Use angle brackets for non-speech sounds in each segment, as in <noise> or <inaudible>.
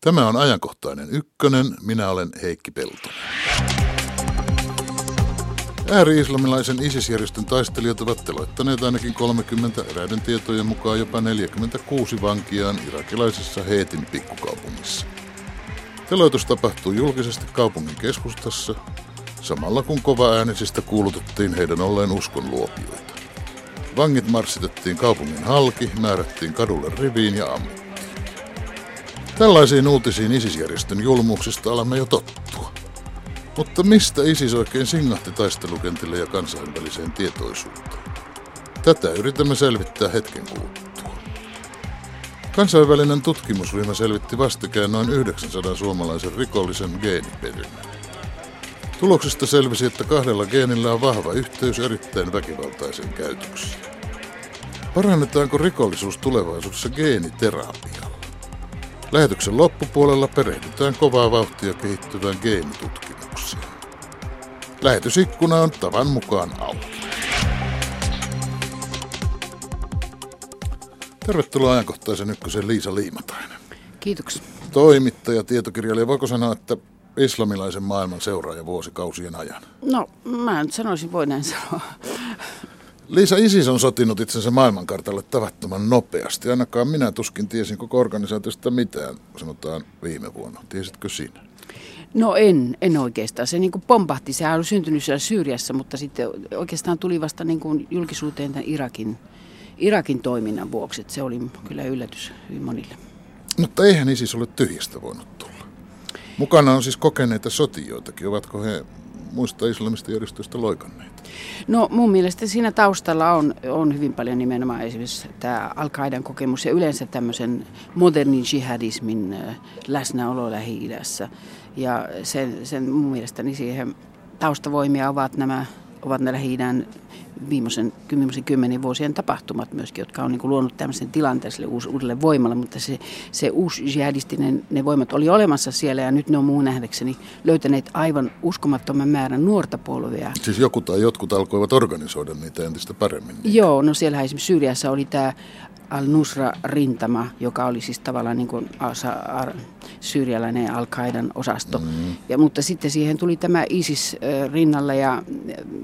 Tämä on ajankohtainen ykkönen. Minä olen Heikki Peltonen. Ääri-islamilaisen ISIS-järjestön taistelijat ovat teloittaneet ainakin 30, eräiden tietojen mukaan jopa 46 vankiaan irakilaisessa Heetin pikkukaupungissa. Teloitus tapahtuu julkisesti kaupungin keskustassa, samalla kun kova äänisistä kuulutettiin heidän olleen uskonluopioita. Vangit marssitettiin kaupungin halki, määrättiin kadulle riviin ja ammuttiin. Tällaisiin uutisiin ISIS-järjestön julmuuksista alamme jo tottua. Mutta mistä ISIS oikein singahti taistelukentille ja kansainväliseen tietoisuuteen? Tätä yritämme selvittää hetken kuluttua. Kansainvälinen tutkimusryhmä selvitti vastikään noin 900 suomalaisen rikollisen geeniperinnön. Tuloksesta selvisi, että kahdella geenillä on vahva yhteys erittäin väkivaltaiseen käytökseen. Parannetaanko rikollisuus tulevaisuudessa geeniterapialla? Lähetyksen loppupuolella perehdytään kovaa vauhtia kehittyvään geenitutkimukseen. Lähetysikkuna on tavan mukaan auki. Tervetuloa ajankohtaisen ykkösen Liisa Liimatainen. Kiitoksia. Toimittaja, tietokirjailija. Voiko sanoa, että islamilaisen maailman seuraaja vuosikausien ajan? No, mä nyt sanoisin, voi näin sanoa. Liisa ISIS on sotinut itsensä maailmankartalle tavattoman nopeasti. Ainakaan minä tuskin tiesin koko organisaatiosta mitään, sanotaan viime vuonna. Tiesitkö sinä? No en, en oikeastaan. Se niin kuin pompahti. Sehän on syntynyt siellä Syyriassa, mutta sitten oikeastaan tuli vasta niin kuin julkisuuteen tämän Irakin, Irakin toiminnan vuoksi. Että se oli kyllä yllätys hyvin monille. Mutta eihän ISIS ole tyhjästä voinut tulla. Mukana on siis kokeneita sotijoitakin. Ovatko he muista islamista järjestöistä loikanneet? No mun mielestä siinä taustalla on, on hyvin paljon nimenomaan esimerkiksi tämä al kokemus ja yleensä tämmöisen modernin jihadismin läsnäolo Lähi-idässä. Ja sen, sen mun mielestäni siihen taustavoimia ovat nämä ovat ne lähi viimeisen, viimeisen kymmenen vuosien tapahtumat myöskin, jotka on niin kuin luonut tämmöisen tilanteen sille uudelle voimalle, mutta se, se uusi jihadistinen, ne voimat oli olemassa siellä ja nyt ne on muun nähdäkseni löytäneet aivan uskomattoman määrän nuorta polvea. Siis joku tai jotkut alkoivat organisoida niitä entistä paremmin. Niitä. Joo, no siellä esimerkiksi Syyriassa oli tämä Al-Nusra-rintama, joka oli siis tavallaan niin kuin syyrialainen Al-Qaidan osasto. Mm-hmm. Ja, mutta sitten siihen tuli tämä ISIS rinnalla ja,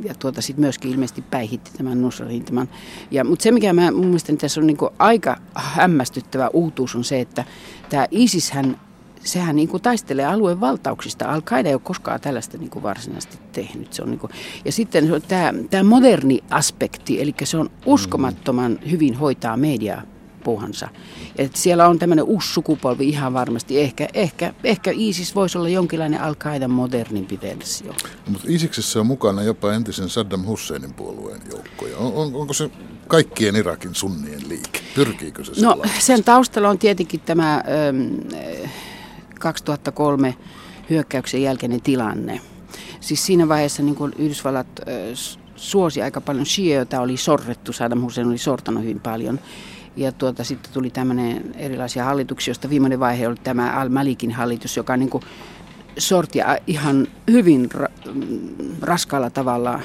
ja tuota sitten myöskin ilmeisesti päihitti tämän Nusra-rintaman. Ja, mutta se, mikä mä, mun mielestä tässä on niin kuin aika hämmästyttävä uutuus on se, että tämä ISIShän sehän niin kuin taistelee alueen valtauksista. Al-Qaida ei ole koskaan tällaista niin kuin varsinaisesti tehnyt. Se on niin kuin, ja sitten se on tämä, tämä moderni aspekti, eli se on uskomattoman hyvin hoitaa mediaa puuhansa. Et siellä on tämmöinen uusi sukupolvi ihan varmasti. Ehkä, ehkä, ehkä ISIS voisi olla jonkinlainen al modernimpi versio. No, mutta ISIksessä on mukana jopa entisen Saddam Husseinin puolueen joukkoja. On, on, onko se kaikkien Irakin sunnien liike? Pyrkiikö se No sen taustalla on tietenkin tämä... Ähm, 2003 hyökkäyksen jälkeinen tilanne. Siis siinä vaiheessa niin kuin Yhdysvallat suosi aika paljon shioita, oli sorrettu, Saddam Hussein oli sortanut hyvin paljon. Ja tuota, sitten tuli tämmöinen erilaisia hallituksia, joista viimeinen vaihe oli tämä Al-Malikin hallitus, joka niin kuin sorti ihan hyvin ra- raskaalla tavalla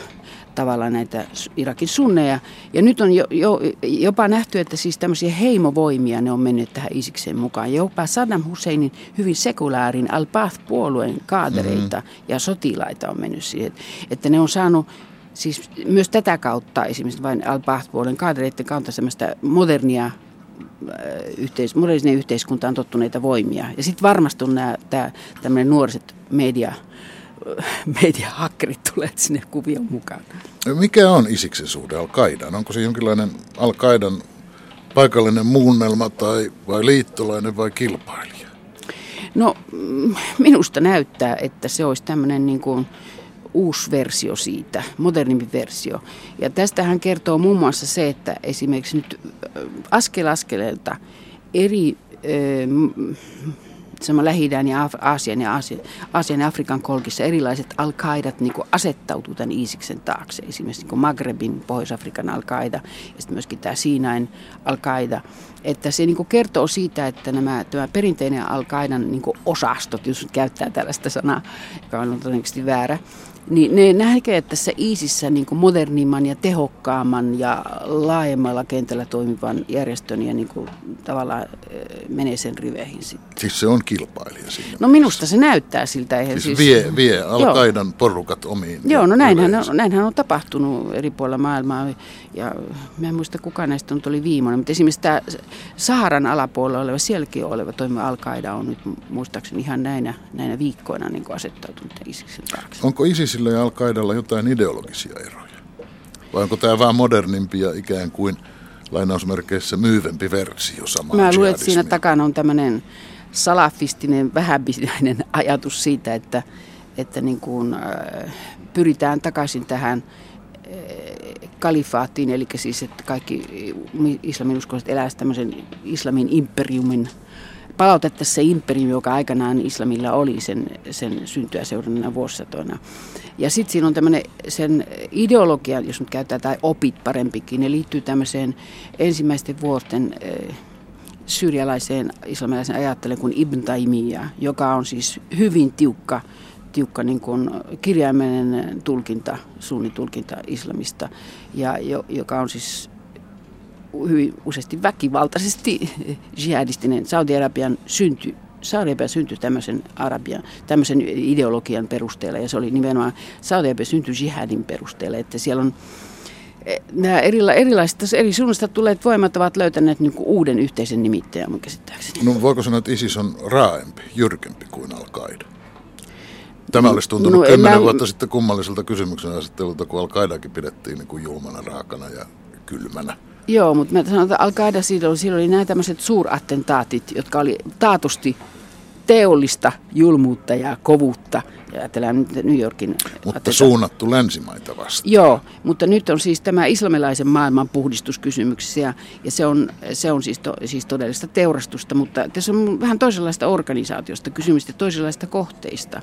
tavalla näitä Irakin sunneja. Ja nyt on jo, jo, jopa nähty, että siis tämmöisiä heimovoimia ne on mennyt tähän Isikseen mukaan. Jopa Saddam Husseinin hyvin sekulaarin Al-Baath-puolueen kaadereita mm-hmm. ja sotilaita on mennyt siihen. Että ne on saanut siis myös tätä kautta esimerkiksi vain Al-Baath-puolueen kaadereiden kautta semmoista modernia äh, yhteis, moderniseen yhteiskuntaan tottuneita voimia. Ja sitten varmasti on nämä, tämä, tämmöinen nuoriset media <laughs> mediahakkerit tulee sinne kuvion mukaan. Mikä on Isiksen suhde al Onko se jonkinlainen al paikallinen muunnelma tai vai liittolainen vai kilpailija? No mm, minusta näyttää, että se olisi tämmöinen niin kuin uusi versio siitä, modernimpi versio. Ja tästähän kertoo muun muassa se, että esimerkiksi nyt askel askeleelta eri lähi ja Aasian ja Aasian, Aasian ja Afrikan kolkissa erilaiset al niin asettautuu tämän Iisiksen taakse. Esimerkiksi niin Magrebin, Pohjois-Afrikan al ja sitten myöskin tämä Siinain al Että se niin kertoo siitä, että nämä, tämä perinteinen al niin osastot, jos käyttää tällaista sanaa, joka on todennäköisesti väärä, niin ne näkee tässä ISIssä niin kuin modernimman ja tehokkaamman ja laajemmalla kentällä toimivan järjestön ja niin kuin tavallaan menee sen riveihin sitten. Siis se on kilpailija siinä. No minusta se näyttää siltä. Eihän siis, siis vie, vie Al-Qaidan porukat omiin. Joo, no näinhän on, näinhän on tapahtunut eri puolilla maailmaa. Ja mä en muista kuka näistä nyt oli viimeinen, mutta esimerkiksi tämä Saharan alapuolella oleva, sielläkin oleva toimiva al on nyt muistaakseni ihan näinä, näinä viikkoina niin kuin asettautunut ISISin taakse. Onko ISISillä ja al jotain ideologisia eroja? Vai onko tämä vähän modernimpi ja ikään kuin lainausmerkeissä myyvempi versio samaa Mä luulen, että siinä takana on tämmöinen salafistinen, vähäbisinen ajatus siitä, että, että niin kuin, äh, pyritään takaisin tähän äh, kalifaattiin, eli siis, että kaikki islamin uskolliset eläisivät tämmöisen islamin imperiumin palautettaisiin se imperiumi, joka aikanaan islamilla oli sen, sen syntyä seurannana vuosisatoina. Ja sitten siinä on tämmöinen sen ideologia, jos nyt käytetään tai opit parempikin, ne liittyy tämmöiseen ensimmäisten vuoten äh, syyrialaiseen islamilaisen ajattelen kuin Ibn Taymiyyah, joka on siis hyvin tiukka, tiukka niin kuin kirjaimellinen tulkinta, suunnitulkinta islamista, ja jo, joka on siis hyvin useasti väkivaltaisesti <laughs> jihadistinen Saudi-Arabian synty Saudi-Arabia syntyi tämmöisen, Arabian, tämmöisen ideologian perusteella ja se oli nimenomaan Saudi-Arabia syntyi jihadin perusteella, että siellä on Eh, nämä erila, erilaiset eri suunnasta tulleet voimat ovat löytäneet niin uuden yhteisen nimittäjän mun käsittääkseni. No voiko sanoa, että ISIS on raaempi, jyrkempi kuin Al-Qaida? Tämä olisi tuntunut no, kymmenen mä... vuotta sitten kummalliselta kysymyksen asettelulta, kun Al-Qaidakin pidettiin niin kuin julmana, raakana ja kylmänä. Joo, mutta mä sanon, että Al-Qaida silloin, silloin oli nämä tämmöiset suurattentaatit, jotka oli taatusti teollista julmuutta ja kovuutta. Ja ajatellaan nyt New Yorkin... Mutta ateta. suunnattu länsimaita vastaan. Joo, mutta nyt on siis tämä islamilaisen maailman puhdistuskysymyksiä ja, ja se on, se on siis, to, siis todellista teurastusta, mutta tässä on vähän toisenlaista organisaatiosta kysymystä, toisenlaista kohteista.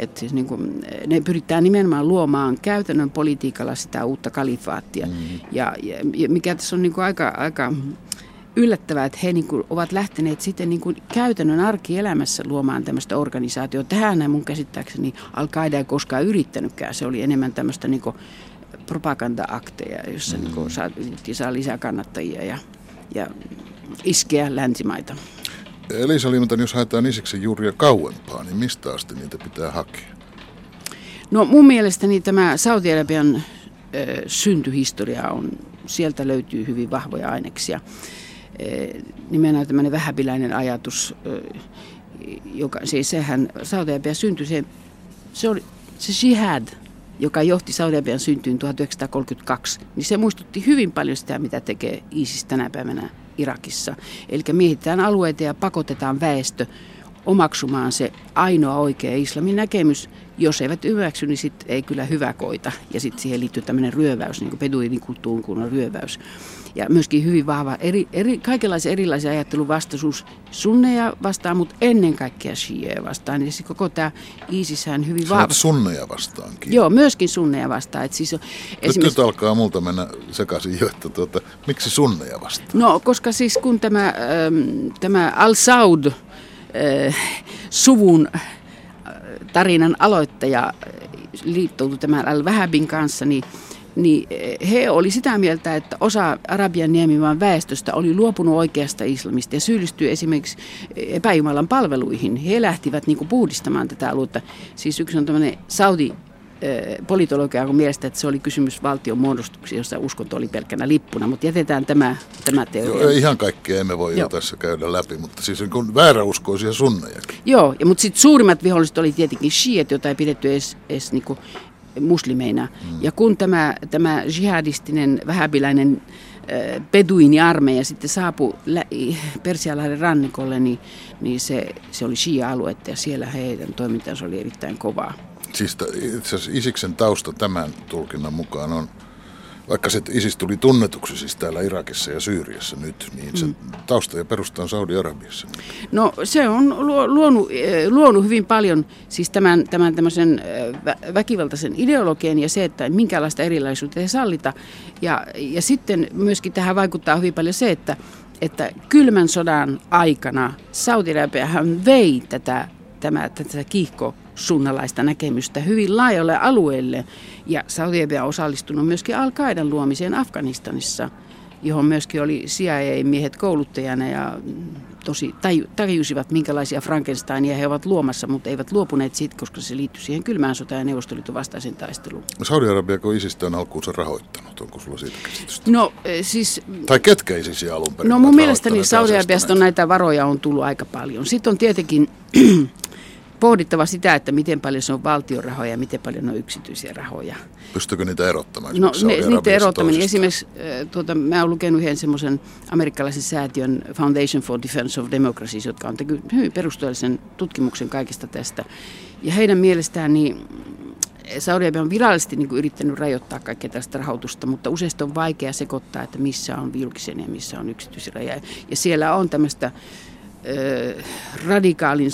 Että siis niin kuin, ne pyritään nimenomaan luomaan käytännön politiikalla sitä uutta kalifaattia. Mm. Ja, ja, ja mikä tässä on niin kuin aika, aika yllättävää, että he niin kuin ovat lähteneet sitten niin kuin käytännön arkielämässä luomaan tämmöistä organisaatiota. Tähän mun käsittääkseni Al-Qaida ei koskaan yrittänytkään. Se oli enemmän tämmöistä niin kuin propaganda-akteja, jossa mm. niin kuin saa, saa lisää kannattajia ja, ja iskeä länsimaita. Elisa Limantan, jos haetaan Isiksen juuria kauempaa, niin mistä asti niitä pitää hakea? No mun mielestäni tämä Saudi-Arabian syntyhistoria on, sieltä löytyy hyvin vahvoja aineksia. Eh, nimenomaan tämmöinen vähäpiläinen ajatus, joka, siis sehän Saudi-Arabia syntyi, se, se oli se jihad, joka johti Saudi-Arabian syntyyn 1932, niin se muistutti hyvin paljon sitä, mitä tekee ISIS tänä päivänä Irakissa. Eli miehitään alueita ja pakotetaan väestö omaksumaan se ainoa oikea islamin näkemys. Jos eivät hyväksy, niin sitten ei kyllä hyvä koita. Ja sitten siihen liittyy tämmöinen ryöväys, niin kuin beduinikulttuurin ryöväys ja myöskin hyvin vahva eri, eri, kaikenlaisia erilaisia ajattelun vastaisuus sunneja vastaan, mutta ennen kaikkea shiiaa vastaan. Ja koko tämä ISIShän hyvin vahva. sunneja vastaankin. Joo, myöskin sunneja vastaan. Et siis on, nyt, esimerkiksi... nyt alkaa multa mennä sekaisin jo, että tuota, miksi sunneja vastaan? No, koska siis kun tämä, ähm, tämä Al-Saud äh, suvun äh, tarinan aloittaja äh, liittoutui tämän Al-Vähäbin kanssa, niin niin eh, he oli sitä mieltä, että osa Arabian niemimaan väestöstä oli luopunut oikeasta islamista ja syyllistyi esimerkiksi epäjumalan palveluihin. He lähtivät niin kuin puhdistamaan tätä aluetta. Siis yksi on tämmöinen Saudi eh, politologia on mielestä, että se oli kysymys valtion muodostuksesta, jossa uskonto oli pelkkänä lippuna, mutta jätetään tämä, tämä teoria. Joo, ihan kaikkea emme voi Joo. jo tässä käydä läpi, mutta siis on vääräuskoisia sunnejakin. Joo, ja, mutta sitten suurimmat viholliset oli tietenkin shiit, joita ei pidetty edes, edes niin muslimeina. Mm. Ja kun tämä, tämä jihadistinen vähäbiläinen beduini-armeija sitten saapui Persialahden rannikolle, niin, niin se, se oli Shia-aluetta ja siellä heidän toimintansa oli erittäin kovaa. Siis itse asiassa Isiksen tausta tämän tulkinnan mukaan on vaikka se ISIS tuli tunnetuksi siis täällä Irakissa ja Syyriassa nyt, niin se mm. tausta ja perusta on Saudi-Arabiassa. No se on luonut, eh, luonut hyvin paljon siis tämän, tämän tämmöisen eh, väkivaltaisen ideologian ja se, että minkälaista erilaisuutta ei sallita. Ja, ja sitten myöskin tähän vaikuttaa hyvin paljon se, että, että kylmän sodan aikana Saudi-Arabiahan vei tätä, tämä, tätä kiihko sunnalaista näkemystä hyvin laajalle alueelle. Ja Saudi-Arabia on osallistunut myöskin Al-Qaidan luomiseen Afganistanissa, johon myöskin oli CIA-miehet kouluttajana ja tosi tajusivat, minkälaisia Frankensteinia he ovat luomassa, mutta eivät luopuneet siitä, koska se liittyi siihen kylmään sotaan ja Neuvostoliiton vastaisen taisteluun. Saudi-Arabia, kun ISISistä on alkuunsa rahoittanut, onko sulla siitä käsitystä? No eh, siis... Tai ketkä ISISiä alun perin? No mun mielestäni Saudi-Arabiasta näitä varoja on tullut aika paljon. Sitten on tietenkin pohdittava sitä, että miten paljon se on valtion rahoja ja miten paljon on yksityisiä rahoja. Pystyykö niitä erottamaan? No ne, niitä erottaminen. Esimerkiksi tuota, mä olen lukenut yhden semmoisen amerikkalaisen säätiön Foundation for Defense of Democracy, jotka on tehnyt hyvin perusteellisen tutkimuksen kaikista tästä. Ja heidän mielestään niin Saudi-Arabia on virallisesti niin kuin yrittänyt rajoittaa kaikkea tästä rahoitusta, mutta useasti on vaikea sekoittaa, että missä on julkisen ja missä on yksityisen raja. Ja siellä on tämmöistä radikaalin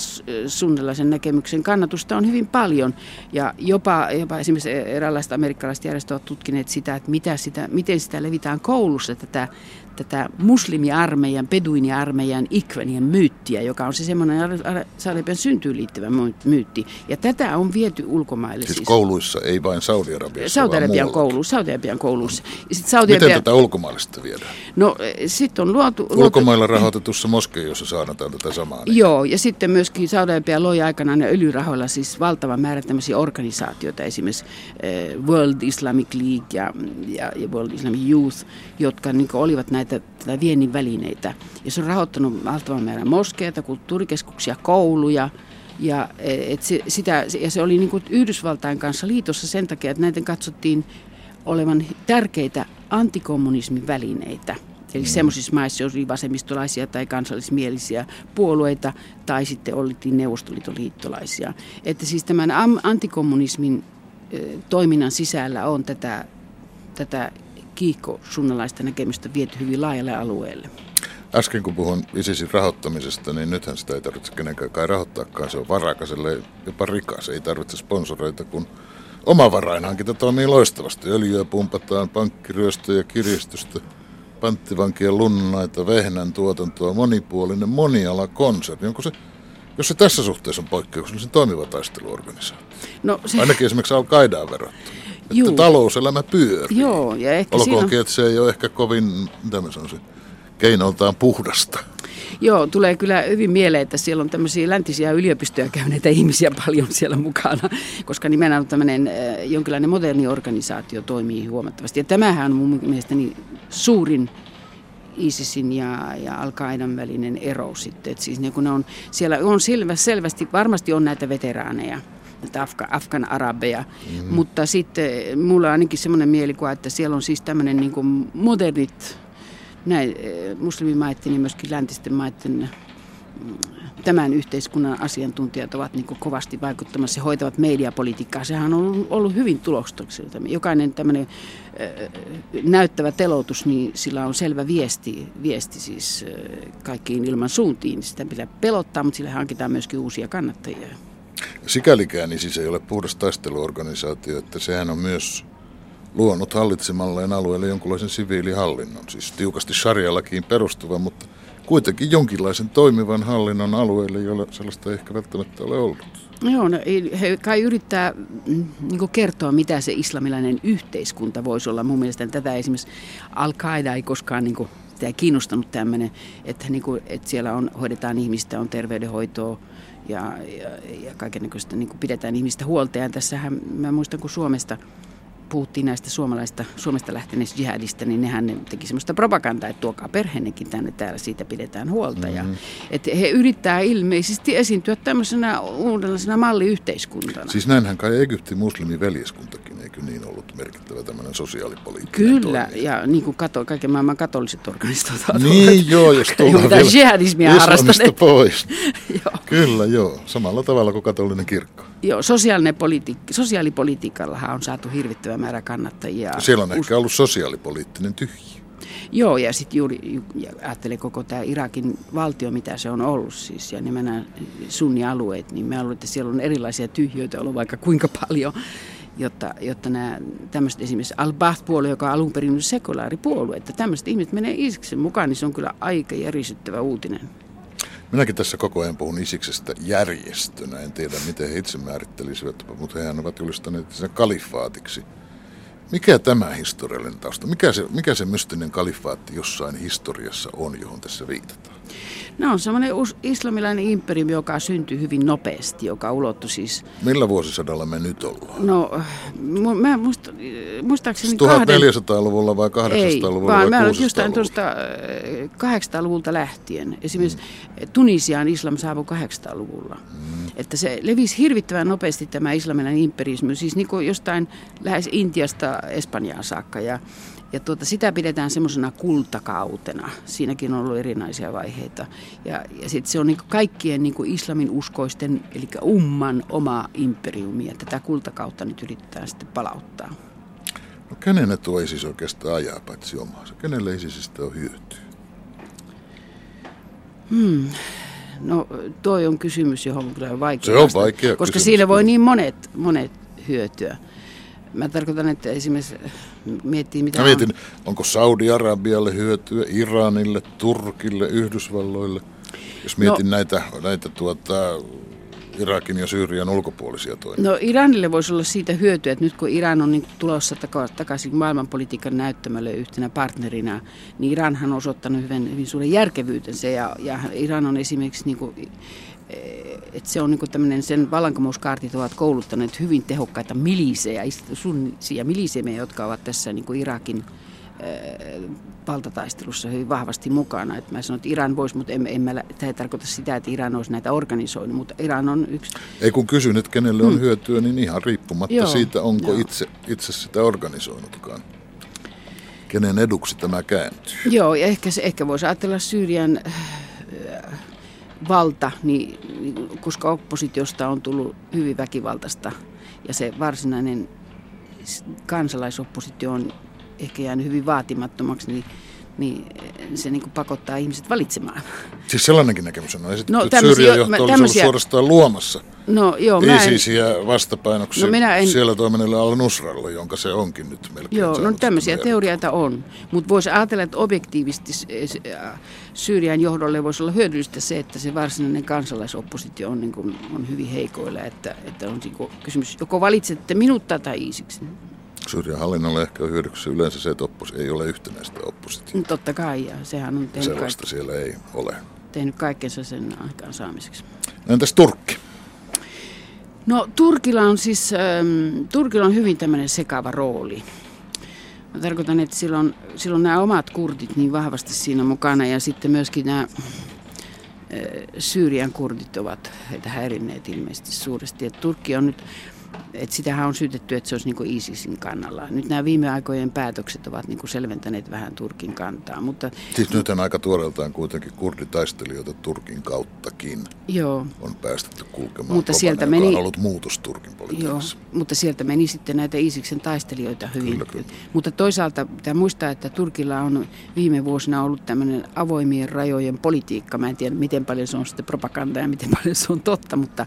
sunnalaisen näkemyksen kannatusta on hyvin paljon. Ja jopa, jopa esimerkiksi eräänlaiset amerikkalaiset järjestöt ovat tutkineet sitä, että mitä sitä, miten sitä levitään koulussa, tätä tätä muslimiarmeijan, peduiniarmeijan ikvenien myyttiä, joka on se semmoinen Saudi-Arabian syntyyn liittyvä myytti. Ja tätä on viety ulkomaille. Siis, siis kouluissa, ei vain Saudi-Arabiassa, Saudi-Arabian koulussa. Saudi-Arabian koulussa. Saudi Miten tätä ulkomaillista viedään? No sitten on luotu... Ulkomailla rahoitetussa moskeijossa saadaan tätä samaa. Niin. Joo, ja sitten myöskin Saudi-Arabia loi aikanaan öljyrahoilla siis valtavan määrän tämmöisiä organisaatioita, esimerkiksi eh, World Islamic League ja, ja, ja World Islamic Youth, jotka niin olivat näitä näitä, näitä viennin välineitä. Ja se on rahoittanut valtavan määrän moskeita, kulttuurikeskuksia, kouluja. Ja, et se, sitä, ja se oli niin kuin Yhdysvaltain kanssa liitossa sen takia, että näiden katsottiin olevan tärkeitä antikommunismin välineitä. Eli mm. semmoisissa maissa, oli vasemmistolaisia tai kansallismielisiä puolueita, tai sitten oltiin Neuvostoliiton liittolaisia. Että siis tämän antikommunismin toiminnan sisällä on tätä, tätä kiihko sunnalaista näkemystä viety hyvin laajalle alueelle. Äsken kun puhun ISISin rahoittamisesta, niin nythän sitä ei tarvitse kenenkään kai rahoittaakaan. Se on varakaselle jopa rikas. Ei tarvitse sponsoreita, kun oma varainhankinta toimii loistavasti. Öljyä pumpataan, pankkiryöstöjä, kiristystä, panttivankien lunnaita, vehnän tuotantoa, monipuolinen, moniala konserni. Onko se, jos se tässä suhteessa on poikkeuksellisen toimiva taisteluorganisaatio? No, se... Ainakin esimerkiksi Al-Qaidaan verrattuna. Että Juu. talouselämä pyörii. Joo, ja ehkä Olkoonkin, siinä... että se ei ole ehkä kovin, mitä mä sanoisin, keinoltaan puhdasta. Joo, tulee kyllä hyvin mieleen, että siellä on tämmöisiä läntisiä yliopistoja käyneitä ihmisiä paljon siellä mukana, koska nimenomaan tämmöinen äh, jonkinlainen moderni organisaatio toimii huomattavasti. Ja tämähän on mun mielestäni suurin ISISin ja, ja Al-Qaidan välinen ero sitten. Et siis niin kun ne on, siellä on selvä, selvästi, varmasti on näitä veteraaneja, näitä Afga, Afgan arabeja. Mm. Mutta sitten mulla on ainakin semmoinen mielikuva, että siellä on siis tämmöinen niin modernit näin, eh, muslimimaiden ja myöskin läntisten maiden mm, tämän yhteiskunnan asiantuntijat ovat niin kovasti vaikuttamassa ja hoitavat mediapolitiikkaa. Sehän on ollut, hyvin tulokstokselta. Jokainen tämmöinen äh, näyttävä telotus, niin sillä on selvä viesti, viesti siis kaikkiin ilman suuntiin. Sitä pitää pelottaa, mutta sillä hankitaan myöskin uusia kannattajia. Sikälikään niin siis ei ole puhdas taisteluorganisaatio, että sehän on myös luonut hallitsemalleen alueelle jonkunlaisen siviilihallinnon, siis tiukasti sarjalakiin perustuva, mutta kuitenkin jonkinlaisen toimivan hallinnon alueelle, jolla sellaista ei ehkä välttämättä ole ollut. Joo, no, he kai yrittää mm, niin kertoa, mitä se islamilainen yhteiskunta voisi olla. Mun mielestä tätä esimerkiksi Al-Qaida ei koskaan niin kuin, tämä kiinnostanut tämmöinen, että, niin kuin, että siellä on, hoidetaan ihmistä, on terveydenhoitoa, ja, ja, ja kaikenlaista niin pidetään ihmistä huolta. Ja tässähän mä muistan, kun Suomesta puhuttiin näistä suomalaista, Suomesta lähteneistä jihadista, niin nehän ne teki semmoista propagandaa, että tuokaa perheennekin tänne, täällä siitä pidetään huolta. Mm-hmm. Ja, että he yrittää ilmeisesti esiintyä tämmöisenä uudenlaisena malliyhteiskuntana. Siis näinhän kai Egyptin muslimiveljeskuntakin, eikö niin ollut merkittävä tämmöinen sosiaalipoliittinen Kyllä, toimija. ja niin kuin kato, kaiken maailman katoliset organisaatiot Niin joo, jos tullaan vielä jihadismia harrastaneet. pois. <laughs> joo. Kyllä joo, samalla tavalla kuin katolinen kirkko. Joo, sosiaalinen politiik- sosiaalipolitiikallahan on saatu hirvittävä määrä kannattajia. Siellä on ehkä ollut sosiaalipoliittinen tyhjiö. Joo, ja sitten juuri ajattelin koko tämä Irakin valtio, mitä se on ollut siis, ja nimenomaan sunnialueet, niin mä luulen, että siellä on erilaisia tyhjöitä ollut vaikka kuinka paljon, jotta, jotta nämä tämmöiset esimerkiksi Al-Baath-puolue, joka on alun perin sekulaaripuolue, että tämmöiset ihmiset menee Isiksen mukaan, niin se on kyllä aika järisyttävä uutinen. Minäkin tässä koko ajan puhun Isiksestä järjestönä. En tiedä, miten he itse määrittelisivät, mutta hehän ovat julistaneet sen kalifaatiksi. Mikä tämä historiallinen tausta? Mikä se, mikä se mystinen kalifaatti jossain historiassa on, johon tässä viitataan? No on semmoinen islamilainen imperiumi, joka syntyi hyvin nopeasti, joka ulottui siis... Millä vuosisadalla me nyt ollaan? No, mä muista, muistaakseni... 1400-luvulla siis vai 800-luvulla vai mä jostain tuosta 800-luvulta lähtien. Esimerkiksi mm. Tunisiaan islam saapui 800-luvulla. Mm. Että se levisi hirvittävän nopeasti tämä islamilainen imperiismi, siis niin kuin jostain lähes Intiasta Espanjaan saakka. Ja, ja tuota, sitä pidetään semmoisena kultakautena. Siinäkin on ollut erinäisiä vaiheita. Ja, ja sitten se on niin kaikkien niin islamin uskoisten, eli umman oma imperiumi. Ja tätä kultakautta nyt yritetään sitten palauttaa. No kenen tuo ISIS oikeastaan ajaa paitsi omaansa? Kenelle ISISistä on hyötyä? Hmm. No toi on kysymys, johon on kyllä vaikea Se on vaikea Koska kysymys. siinä voi niin monet, monet hyötyä. Mä tarkoitan, että esimerkiksi miettii mitä Mä mietin, on. onko Saudi-Arabialle hyötyä, Iranille, Turkille, Yhdysvalloille? Jos mietin no, näitä, näitä tuota, Irakin ja Syyrian ulkopuolisia toimia? No Iranille voisi olla siitä hyötyä, että nyt kun Iran on niin tulossa takaisin maailmanpolitiikan näyttämälle yhtenä partnerina, niin Iranhan on osoittanut hyvin, hyvin suuren järkevyytensä ja, ja Iran on esimerkiksi niin kuin, että se on niin tämmöinen, sen vallankumouskaartit ovat kouluttaneet hyvin tehokkaita milisejä, sunnisia milisemejä, jotka ovat tässä niin kuin Irakin valtataistelussa hyvin vahvasti mukana. Et mä sanon, että Iran voisi, mutta en, en mä, tämä ei tarkoita sitä, että Iran olisi näitä organisoinut, mutta Iran on yksi. Ei kun kysyn, että kenelle on hmm. hyötyä, niin ihan riippumatta Joo, siitä, onko itse, itse sitä organisoinutkaan. Kenen eduksi tämä kääntyy? Joo, ja ehkä, se, ehkä voisi ajatella Syyrian valta, niin, niin, koska oppositiosta on tullut hyvin väkivaltaista ja se varsinainen kansalaisoppositio on ehkä jäänyt hyvin vaatimattomaksi, niin, niin se niin pakottaa ihmiset valitsemaan. Siis sellainenkin näkemys on esitetty, no, että Syyrian johto olisi ollut suorastaan luomassa no, joo, ISISiä vastapainoksi no, minä en... siellä toimineelle al-Nusralle, jonka se onkin nyt melkein Joo, no tämmöisiä teorioita on, mutta voisi ajatella, että objektiivisesti Syyrian johdolle voisi olla hyödyllistä se, että se varsinainen kansalaisoppositio on, niin kuin, on hyvin heikoilla, että, että on niin kuin kysymys, joko valitsette minutta tai ISISiksi. Syyrian hallinnolle ehkä on hyödyksi yleensä se, että oppos, ei ole yhtenäistä oppositiota. No, totta kai, ja sehän on tehnyt Sellaista kaik- siellä ei ole. Tehnyt kaikkensa sen aikaan saamiseksi. No, entäs Turkki? No Turkilla on siis, ähm, Turkilla on hyvin tämmöinen sekava rooli. Mä tarkoitan, että silloin, silloin nämä omat kurdit niin vahvasti siinä mukana ja sitten myöskin nämä äh, Syyrian kurdit ovat heitä häirinneet ilmeisesti suuresti. Et Turkki on nyt et sitähän on syytetty, että se olisi niin ISISin kannalla. Nyt nämä viime aikojen päätökset ovat niin selventäneet vähän Turkin kantaa. Mutta, siis nyt on aika tuoreeltaan kuitenkin kurditaistelijoita Turkin kauttakin joo. on päästetty kulkemaan mutta kovana, sieltä meni, on ollut muutos Turkin politiikassa. Joo, mutta sieltä meni sitten näitä ISISin taistelijoita hyvin. Kyllä, kyllä. Mutta toisaalta pitää muistaa, että Turkilla on viime vuosina ollut tämmöinen avoimien rajojen politiikka. Mä en tiedä, miten paljon se on sitten propagandaa ja miten paljon se on totta, mutta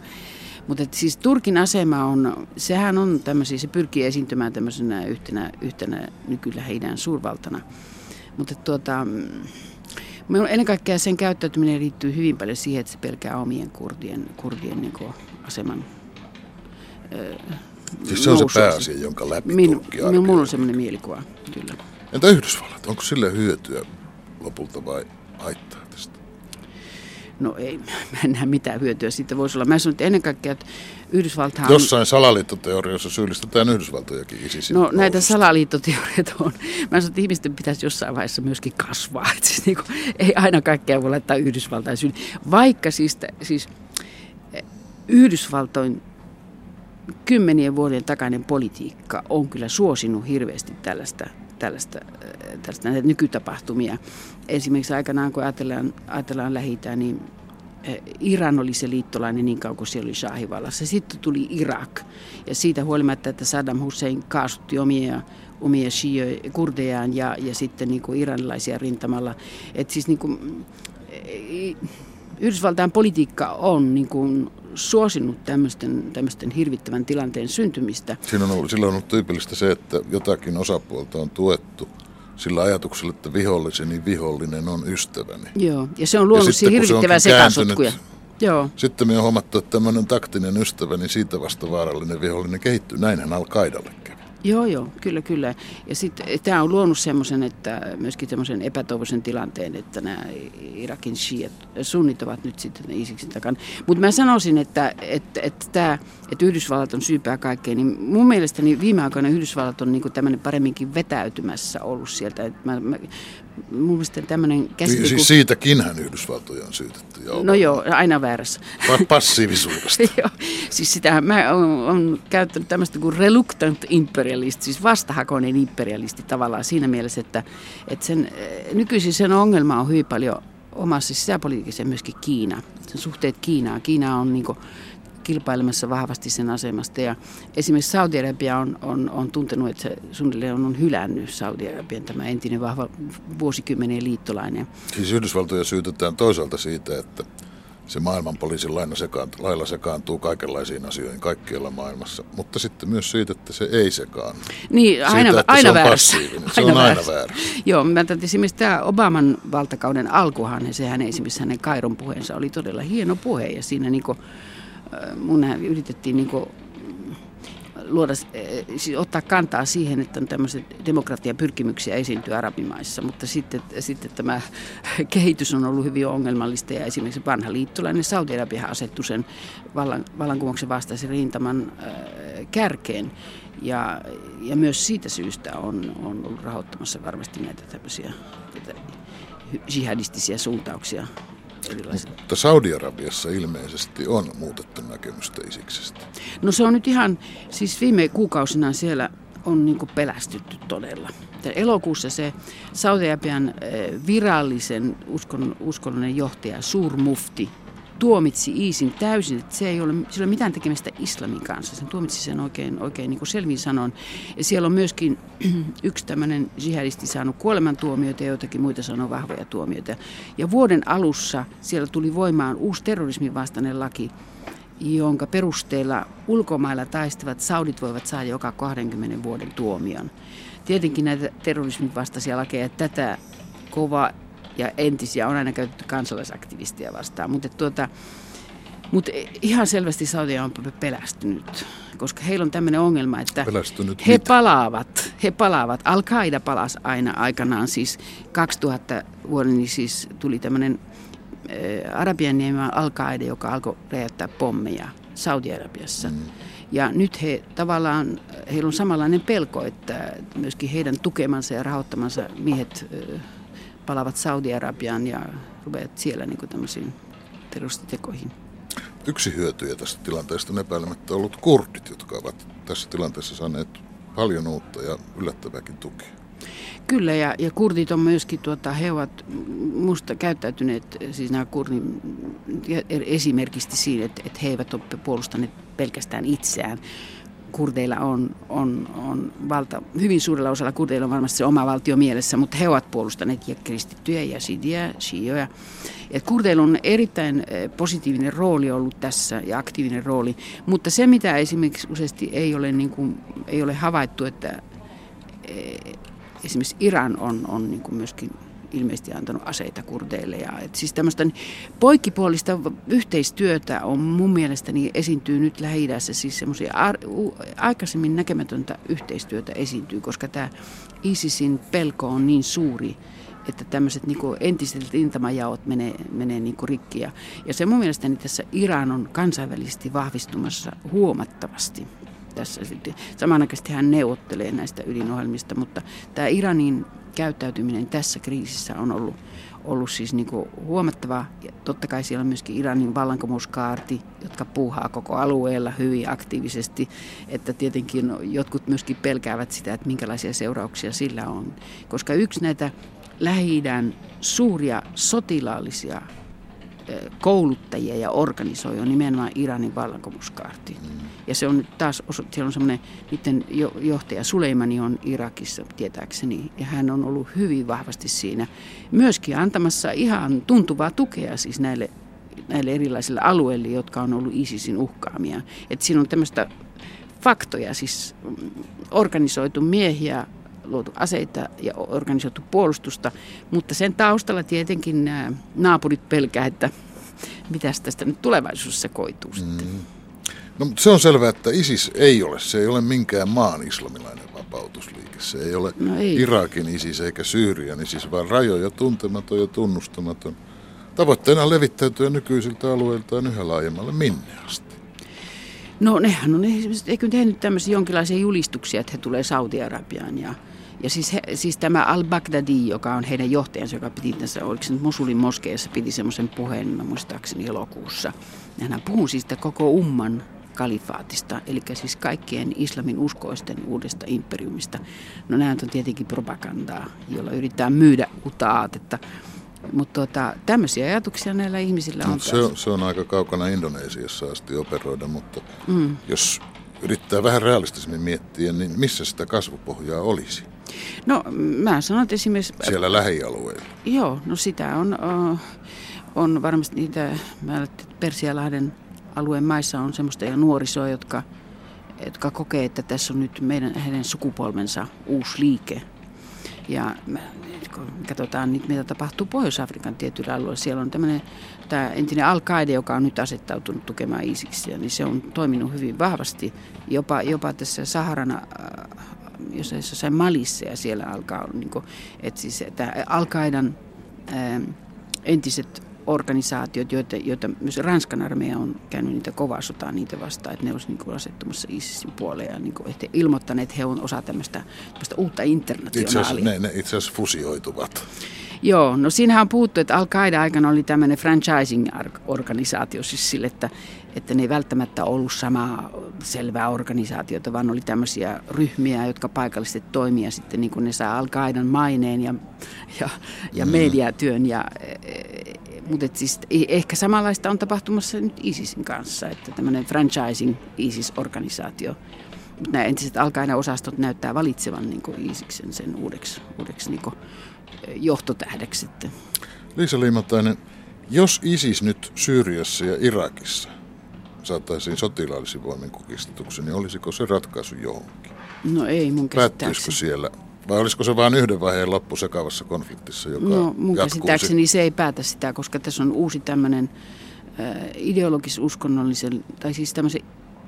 mutta siis Turkin asema on, sehän on tämmöisiä, se pyrkii esiintymään tämmöisenä yhtenä, yhtenä nykyllä heidän suurvaltana. Mutta tuota, ennen kaikkea sen käyttäytyminen liittyy hyvin paljon siihen, että se pelkää omien kurdien, kurdien niin aseman Siis se on se pääasia, jonka läpi Min, Turkki Minulla on semmoinen mielikuva, kyllä. Entä Yhdysvallat? Onko sille hyötyä lopulta vai haittaa? No ei, <laughs> mä en näe mitään hyötyä siitä voisi olla. Mä sanon, että ennen kaikkea, että Yhdysvaltahan... Jossain salaliittoteorioissa syyllistetään Yhdysvaltojakin ISISin No näitä salaliittoteorioita on. Mä sanon, että ihmisten pitäisi jossain vaiheessa myöskin kasvaa. <laughs> Että siis niin kuin, ei aina kaikkea voi laittaa Yhdysvaltain syyn. Vaikka siis, siis eh, Yhdysvaltoin kymmenien vuoden takainen politiikka on kyllä suosinut hirveästi tällaista tällaista, äh, tällaista näitä nykytapahtumia. Esimerkiksi aikanaan, kun ajatellaan, ajatellaan lähi niin äh, Iran oli se liittolainen niin kauan kuin siellä oli Shahivallassa. Sitten tuli Irak. Ja siitä huolimatta, että Saddam Hussein kaasutti omia, omia shio, kurdejaan ja, ja sitten niin kuin iranilaisia rintamalla. Et siis niin kuin, Yhdysvaltain politiikka on niin kuin suosinut tämmöisten, tämmöisten hirvittävän tilanteen syntymistä. Siinä on ollut, silloin on ollut tyypillistä se, että jotakin osapuolta on tuettu sillä ajatuksella, että viholliseni vihollinen on ystäväni. Joo, ja se on luonut siihen hirvittävää sekasotkuja. Joo. Sitten me on huomattu, että tämmöinen taktinen ystävä, niin siitä vasta vaarallinen vihollinen kehittyy. Näinhän Al-Qaidalle Joo, joo, kyllä, kyllä. Ja sitten eh, tämä on luonut semmoisen, että myöskin semmoisen epätoivoisen tilanteen, että nämä Irakin shiat, sunnit ovat nyt sitten Isiksin takana. Mutta mä sanoisin, että, että, että, tämä, että Yhdysvallat on syypää kaikkeen, niin mun mielestäni viime aikoina Yhdysvallat on niin tämmöinen paremminkin vetäytymässä ollut sieltä. mä, mä, mun mielestä tämmöinen käsite... Siis siitäkinhän Yhdysvaltoja on syytetty. Joo. No joo, aina väärässä. Pa- passiivisuudesta. <laughs> joo, siis sitähän mä oon käyttänyt tämmöistä kuin reluctant imperialist, siis vastahakoinen imperialisti tavallaan siinä mielessä, että, että sen, eh, nykyisin sen ongelma on hyvin paljon omassa sisäpolitiikassa myöskin Kiina. Sen suhteet Kiinaan. Kiina on niin kilpailemassa vahvasti sen asemasta. Ja esimerkiksi Saudi-Arabia on, on, on tuntenut, että se suunnilleen on, on hylännyt Saudi-Arabian tämä entinen vahva vuosikymmenien liittolainen. Siis Yhdysvaltoja syytetään toisaalta siitä, että se maailmanpoliisin lailla sekaantuu, lailla sekaantuu kaikenlaisiin asioihin kaikkialla maailmassa, mutta sitten myös siitä, että se ei sekaannu. Niin, aina, siitä, aina se on väärässä. passiivinen. Se aina on aina väärä. Joo, mä esimerkiksi tämä Obaman valtakauden alkuhan, niin sehän esimerkiksi hänen Kairon puheensa oli todella hieno puhe ja siinä niinku mun yritettiin niin kuin luoda, siis ottaa kantaa siihen, että on tämmöisiä demokratiapyrkimyksiä esiintyy arabimaissa, mutta sitten, sitten tämä <laughs> kehitys on ollut hyvin ongelmallista ja esimerkiksi vanha liittolainen Saudi-Arabia asettui sen vallan, vallankumouksen vastaisen rintaman äh, kärkeen. Ja, ja myös siitä syystä on, on ollut rahoittamassa varmasti näitä tämmöisiä jihadistisia suuntauksia erilaiset. Mutta Saudi-Arabiassa ilmeisesti on muutettu näkemystä Isiksestä. No se on nyt ihan, siis viime kuukausina siellä on niin pelästytty todella. Elokuussa se Saudi-Arabian eh, virallisen uskon, uskonnollinen johtaja, suurmufti, tuomitsi Iisin täysin, että se ei ole, sillä ole mitään tekemistä islamin kanssa. Sen tuomitsi sen oikein, oikein niin kuin selvin sanon. Ja siellä on myöskin <clears throat> yksi tämmöinen jihadisti saanut kuolemantuomioita ja joitakin muita sanoo vahvoja tuomioita. Ja vuoden alussa siellä tuli voimaan uusi terrorismin vastainen laki, jonka perusteella ulkomailla taistavat saudit voivat saada joka 20 vuoden tuomion. Tietenkin näitä terrorismin vastaisia lakeja tätä kova ja entisiä on aina käytetty kansalaisaktivistia vastaan. Mutta tuota, mutta ihan selvästi Saudia on pelästynyt, koska heillä on tämmöinen ongelma, että Pelästynyt he mitä? palaavat, he palaavat. Al-Qaida palasi aina aikanaan, siis 2000 vuoden, niin siis tuli tämmöinen äh, Arabian niemä Al-Qaida, joka alkoi räjäyttää pommeja Saudi-Arabiassa. Mm. Ja nyt he tavallaan, heillä on samanlainen pelko, että myöskin heidän tukemansa ja rahoittamansa miehet äh, palaavat Saudi-Arabiaan ja rupeavat siellä niin kuin tämmöisiin terroristitekoihin. Yksi hyötyjä tästä tilanteesta on epäilemättä ollut kurdit, jotka ovat tässä tilanteessa saaneet paljon uutta ja yllättävääkin tukea. Kyllä, ja, ja kurdit on myöskin, tuota, he ovat musta käyttäytyneet, siis nämä kurdin esimerkiksi siinä, että, että he eivät ole puolustaneet pelkästään itseään, kurdeilla on, on, on valta, hyvin suurella osalla kurdeilla on varmasti se oma valtio mielessä, mutta he ovat puolustaneet ja kristittyjä ja sidiä, shioja. Et kurdeilla on erittäin eh, positiivinen rooli ollut tässä ja aktiivinen rooli, mutta se mitä esimerkiksi useasti ei ole, niin kuin, ei ole havaittu, että eh, esimerkiksi Iran on, on niin kuin myöskin ilmeisesti antanut aseita kurdeille. Ja, et siis tämmöistä poikkipuolista yhteistyötä on mun mielestäni esiintyy nyt lähi siis semmoisia aikaisemmin näkemätöntä yhteistyötä esiintyy, koska tämä ISISin pelko on niin suuri, että tämmöiset niin entiset rintamajaot menee, menee niin rikki. Ja, ja se mun mielestäni tässä Iran on kansainvälisesti vahvistumassa huomattavasti tässä Samanaikaisesti hän neuvottelee näistä ydinohjelmista, mutta tämä Iranin käyttäytyminen tässä kriisissä on ollut, ollut siis niin kuin huomattava. Ja totta kai siellä on myöskin Iranin vallankumouskaarti, jotka puuhaa koko alueella hyvin aktiivisesti. Että tietenkin jotkut myöskin pelkäävät sitä, että minkälaisia seurauksia sillä on. Koska yksi näitä lähi suuria sotilaallisia kouluttajia ja organisoi on nimenomaan Iranin vallankumouskaarti. Mm. Ja se on nyt taas, siellä on semmoinen, niiden johtaja Suleimani on Irakissa tietääkseni, ja hän on ollut hyvin vahvasti siinä. Myöskin antamassa ihan tuntuvaa tukea siis näille, näille erilaisille alueille, jotka on ollut ISISin uhkaamia. Että siinä on tämmöistä faktoja, siis organisoitu miehiä, luotu aseita ja organisoitu puolustusta, mutta sen taustalla tietenkin nämä naapurit pelkää, että <laughs> mitä tästä nyt tulevaisuudessa koituu sitten. Mm. No, mutta se on selvää, että ISIS ei ole, se ei ole minkään maan islamilainen vapautusliike. Se ei ole no ei. Irakin ISIS eikä Syyrian ISIS, vaan rajoja tuntematon ja tunnustamaton. Tavoitteena on levittäytyä nykyisiltä alueiltaan yhä laajemmalle minne asti. No nehän on eikö tehnyt tämmöisiä jonkinlaisia julistuksia, että he tulee Saudi-Arabiaan ja ja siis, he, siis tämä al-Baghdadi, joka on heidän johtajansa, joka piti tässä, oliko se nyt Mosulin moskeessa, piti semmoisen puheen, muistaakseni elokuussa. Ja hän puhuu siis koko umman kalifaatista, eli siis kaikkien islamin uskoisten uudesta imperiumista. No nämä on tietenkin propagandaa, jolla yritetään myydä uutta aatetta. Mutta tuota, tämmöisiä ajatuksia näillä ihmisillä on. No, se, on se on aika kaukana Indonesiassa asti operoida, mutta mm. jos yrittää vähän realistisemmin miettiä, niin missä sitä kasvupohjaa olisi? No mä sanon, että esimerkiksi... Siellä lähialueilla. Joo, no sitä on, on varmasti niitä, mä Persialahden alueen maissa on semmoista nuorisoa, jotka, jotka kokee, että tässä on nyt meidän, heidän sukupolvensa uusi liike. Ja kun katsotaan, mitä tapahtuu Pohjois-Afrikan tietyillä alueilla, siellä on tämmöinen tämä entinen al joka on nyt asettautunut tukemaan ISISiä, niin se on toiminut hyvin vahvasti. Jopa, jopa tässä Saharana äh, jossain Malissa ja siellä alkaa, niin kuin, että siis että Al-Qaidan ähm, entiset organisaatiot, joita, joita myös Ranskan armeija on käynyt niitä kovaa sotaa niitä vastaan, että ne olisivat niin asettumassa ISISin puoleen ja niin kuin, että ilmoittaneet, että he on osa tämmöistä, tämmöistä uutta internationaalia. Itse asiassa, ne, ne itse asiassa fusioituvat. Joo, no siinähän on puhuttu, että Al-Qaida aikana oli tämmöinen franchising-organisaatio, siis sille, että, että ne ei välttämättä ollut samaa selvää organisaatiota, vaan oli tämmöisiä ryhmiä, jotka paikallisesti toimia sitten niin kuin ne saa Al-Qaidan maineen ja, ja, ja mm. mediatyön. Ja, mutta siis ehkä samanlaista on tapahtumassa nyt ISISin kanssa, että tämmöinen franchising ISIS-organisaatio mutta nämä entiset al osastot näyttää valitsevan niin ISISin sen uudeksi, uudeksi niin johtotähdeksi sitten. Liisa Liimatainen, jos ISIS nyt Syyriassa ja Irakissa saataisiin sotilaallisin voimin kukistetuksi, niin olisiko se ratkaisu johonkin? No ei mun käsittääkseni. siellä vai olisiko se vain yhden vaiheen loppu sekavassa konfliktissa, joka No mun käsittääkseni se ei päätä sitä, koska tässä on uusi tämmöinen äh, ideologis-uskonnollisen, tai siis tämmöisen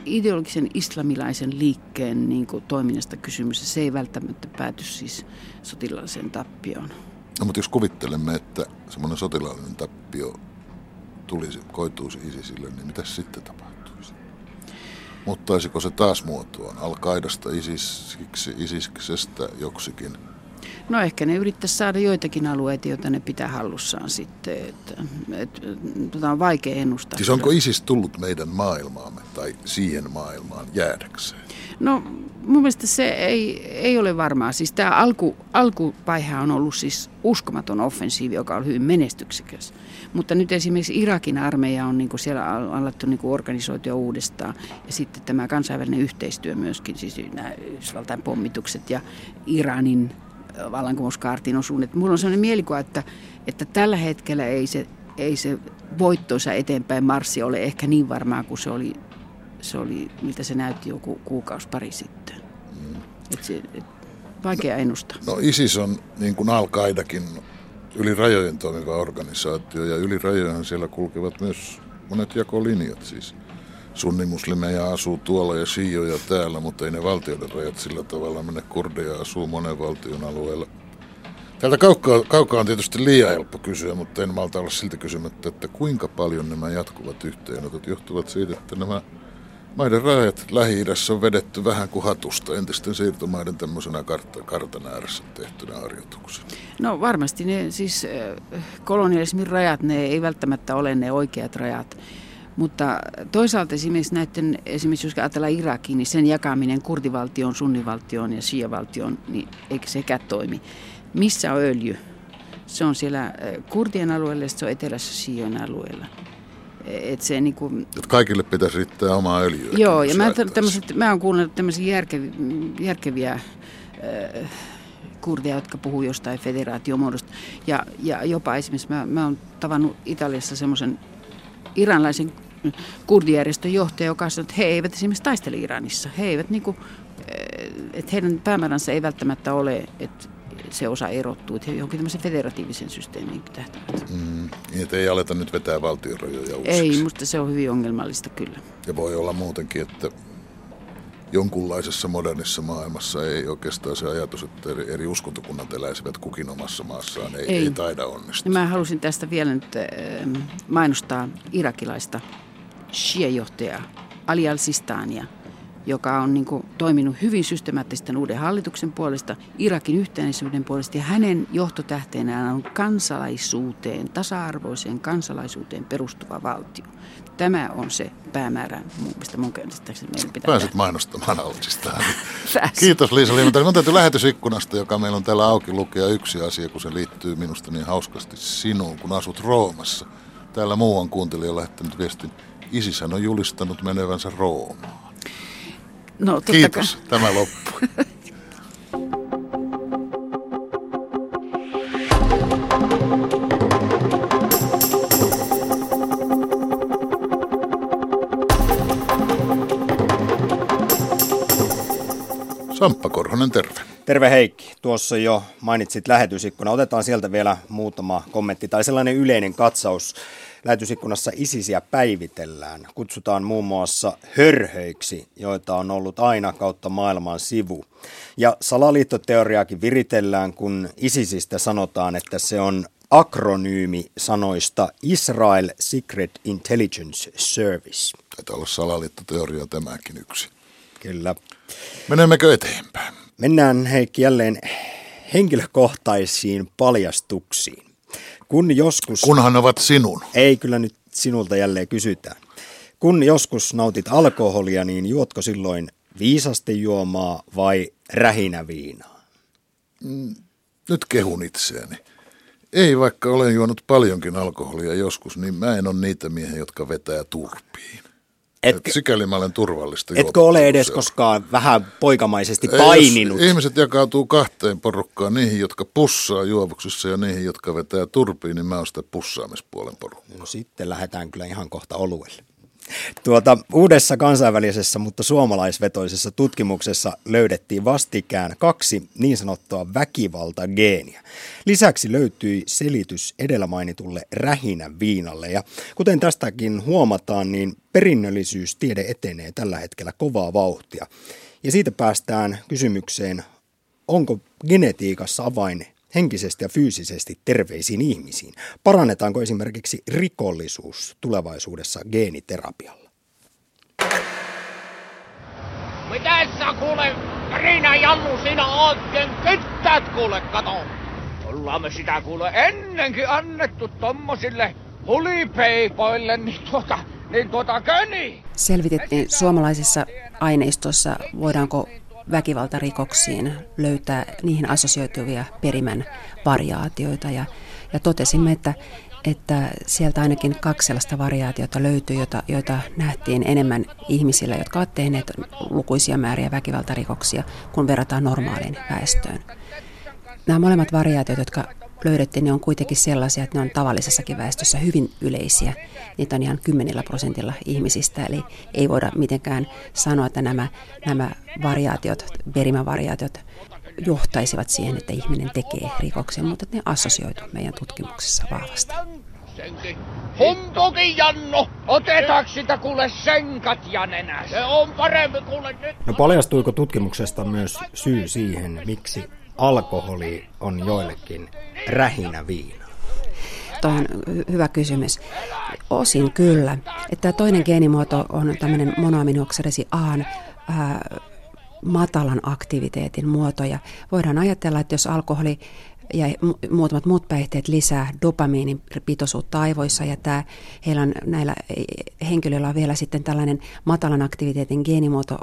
ideologisen islamilaisen liikkeen niin kuin, toiminnasta kysymys. Se ei välttämättä pääty siis sotilaalliseen tappioon. No, mutta jos kuvittelemme, että semmoinen sotilaallinen tappio tulisi, koituisi ISISille, niin mitä sitten tapahtuisi? Muuttaisiko se taas muotoaan? Al-Qaidasta isisiksi, isisksestä joksikin – No ehkä ne yrittäisi saada joitakin alueita, joita ne pitää hallussaan sitten. Että, et, tota on vaikea ennustaa. Siis onko ISIS tullut meidän maailmaamme tai siihen maailmaan jäädäkseen? No mun mielestä se ei, ei ole varmaa. Siis tämä alku, alkuvaihe on ollut siis uskomaton offensiivi, joka on hyvin menestyksekäs. Mutta nyt esimerkiksi Irakin armeija on niinku siellä alettu niinku organisoitua uudestaan. Ja sitten tämä kansainvälinen yhteistyö myöskin, siis nämä Yhdysvaltain pommitukset ja Iranin vallankumouskaartin osuun. mulla on sellainen mielikuva, että, että tällä hetkellä ei se, ei se voittoisa eteenpäin marssi ole ehkä niin varmaa kuin se oli, se oli miltä se näytti joku kuukausi pari sitten. Mm. Et se, et, vaikea no, ennustaa. No ISIS on niin kuin al yli rajojen toimiva organisaatio ja yli rajojen siellä kulkevat myös monet jakolinjat siis sunnimuslimeja asuu tuolla ja shioja täällä, mutta ei ne valtioiden rajat sillä tavalla mene. Kurdeja asuu monen valtion alueella. Täältä kaukaa, kaukaa on tietysti liian helppo kysyä, mutta en malta olla silti kysymättä, että kuinka paljon nämä jatkuvat yhteenotot johtuvat siitä, että nämä maiden rajat Lähi-idässä on vedetty vähän kuin hatusta entisten siirtomaiden tämmöisenä kartta, kartan ääressä tehtynä harjoituksena. No varmasti ne siis kolonialismin rajat, ne ei välttämättä ole ne oikeat rajat. Mutta toisaalta esimerkiksi näiden, esimerkiksi jos ajatellaan Irakin, niin sen jakaminen kurdivaltioon, sunnivaltioon ja shiavaltioon, niin eikö sekään toimi. Missä on öljy? Se on siellä äh, kurdien alueella ja se on etelässä shioin alueella. Et se niin kuin... Et kaikille pitäisi riittää omaa öljyä. Joo, ja mä, mä oon kuunnellut tämmöisiä järkeviä, järkeviä äh, kurdeja, jotka puhuu jostain federaatiomuodosta. Ja, ja jopa esimerkiksi mä, mä oon tavannut Italiassa semmoisen iranlaisen kurdijärjestön johtaja, joka sanoi, että he eivät esimerkiksi taistele Iranissa. He eivät niin kuin, eh, että heidän päämääränsä ei välttämättä ole, että se osa erottuu, että he johonkin tämmöisen federatiivisen systeemiin tähtävät. Mm, niin, että ei aleta nyt vetää valtionrajoja uusiksi. Ei, musta se on hyvin ongelmallista kyllä. Ja voi olla muutenkin, että jonkunlaisessa modernissa maailmassa ei oikeastaan se ajatus, että eri, eri uskontokunnat eläisivät kukin omassa maassaan, ei, ei. ei taida onnistua. Mä halusin tästä vielä nyt äh, mainostaa irakilaista shia-johtajaa Ali al-Sistania, joka on niin kuin, toiminut hyvin systemaattisten uuden hallituksen puolesta, Irakin yhtenäisyyden puolesta ja hänen johtotähteenään on kansalaisuuteen, tasa-arvoiseen kansalaisuuteen perustuva valtio. Tämä on se päämäärä, mistä mun käsittääkseni meidän pitää Pääsit mainostamaan Altsistaan. <laughs> Kiitos Liisa Liimantä. Minun täytyy lähetysikkunasta, joka meillä on täällä auki, lukea yksi asia, kun se liittyy minusta niin hauskasti sinuun, kun asut Roomassa. Täällä muu on kuuntelija lähettänyt viestin. Isishän on julistanut menevänsä Roomaan. No, Kiitos, kai. tämä loppui. <laughs> Samppa Korhonen, terve. Terve Heikki. Tuossa jo mainitsit lähetysikkuna. Otetaan sieltä vielä muutama kommentti tai sellainen yleinen katsaus. Lähetysikkunassa isisiä päivitellään. Kutsutaan muun muassa hörhöiksi, joita on ollut aina kautta maailman sivu. Ja salaliittoteoriaakin viritellään, kun isisistä sanotaan, että se on akronyymi sanoista Israel Secret Intelligence Service. Taitaa olla salaliittoteoria tämäkin yksi. Kyllä. Menemmekö eteenpäin? Mennään Heikki jälleen henkilökohtaisiin paljastuksiin. Kun joskus... Kunhan ovat sinun. Ei, kyllä nyt sinulta jälleen kysytään. Kun joskus nautit alkoholia, niin juotko silloin viisasten juomaa vai rähinäviinaa? Mm, nyt kehun itseäni. Ei, vaikka olen juonut paljonkin alkoholia joskus, niin mä en ole niitä miehiä, jotka vetää turpiin. Etkö, sikäli mä olen turvallista. Etkö ole edes koskaan vähän poikamaisesti paininut? Jos ihmiset jakautuu kahteen porukkaan, niihin, jotka pussaa juovuksissa ja niihin, jotka vetää turpiin, niin mä oon sitä pussaamispuolen porukkaa. No sitten lähdetään kyllä ihan kohta oluelle. Tuota, uudessa kansainvälisessä, mutta suomalaisvetoisessa tutkimuksessa löydettiin vastikään kaksi niin sanottua väkivaltageeniä. Lisäksi löytyi selitys edellä mainitulle rähinä viinalle. Ja kuten tästäkin huomataan, niin perinnöllisyystiede etenee tällä hetkellä kovaa vauhtia. Ja siitä päästään kysymykseen, onko genetiikassa avain henkisesti ja fyysisesti terveisiin ihmisiin? Parannetaanko esimerkiksi rikollisuus tulevaisuudessa geeniterapialla? Mitä sä kuule, Riina Jannu, sinä oikein kyttäät kuule, kato. Ollaan me sitä kuule ennenkin annettu tommosille hulipeipoille, niin tuota, niin tuota köni. Selvitettiin suomalaisessa aineistossa, voidaanko väkivaltarikoksiin löytää niihin assosioituvia perimän variaatioita ja, ja totesimme, että, että sieltä ainakin kaksi sellaista variaatiota löytyy, joita, joita nähtiin enemmän ihmisillä, jotka ovat tehneet lukuisia määriä väkivaltarikoksia, kun verrataan normaaliin väestöön. Nämä molemmat variaatiot, jotka löydettiin, ne on kuitenkin sellaisia, että ne on tavallisessakin väestössä hyvin yleisiä. Niitä on ihan kymmenillä prosentilla ihmisistä, eli ei voida mitenkään sanoa, että nämä, nämä variaatiot, perimävariaatiot johtaisivat siihen, että ihminen tekee rikoksen, mutta ne assosioitu meidän tutkimuksessa vahvasti. Humpukin Janno! Otetaanko sitä kuule senkat ja nenä? Se on parempi kuule nyt. No paljastuiko tutkimuksesta myös syy siihen, miksi alkoholi on joillekin rähinä viina? Tuo on hyvä kysymys. Osin kyllä. Että toinen geenimuoto on tämmöinen monoaminoksidesi A matalan aktiviteetin muoto. Ja voidaan ajatella, että jos alkoholi ja muutamat muut päihteet lisää dopamiinin pitoisuutta aivoissa ja tämä, heillä on, näillä henkilöillä on vielä sitten tällainen matalan aktiviteetin geenimuoto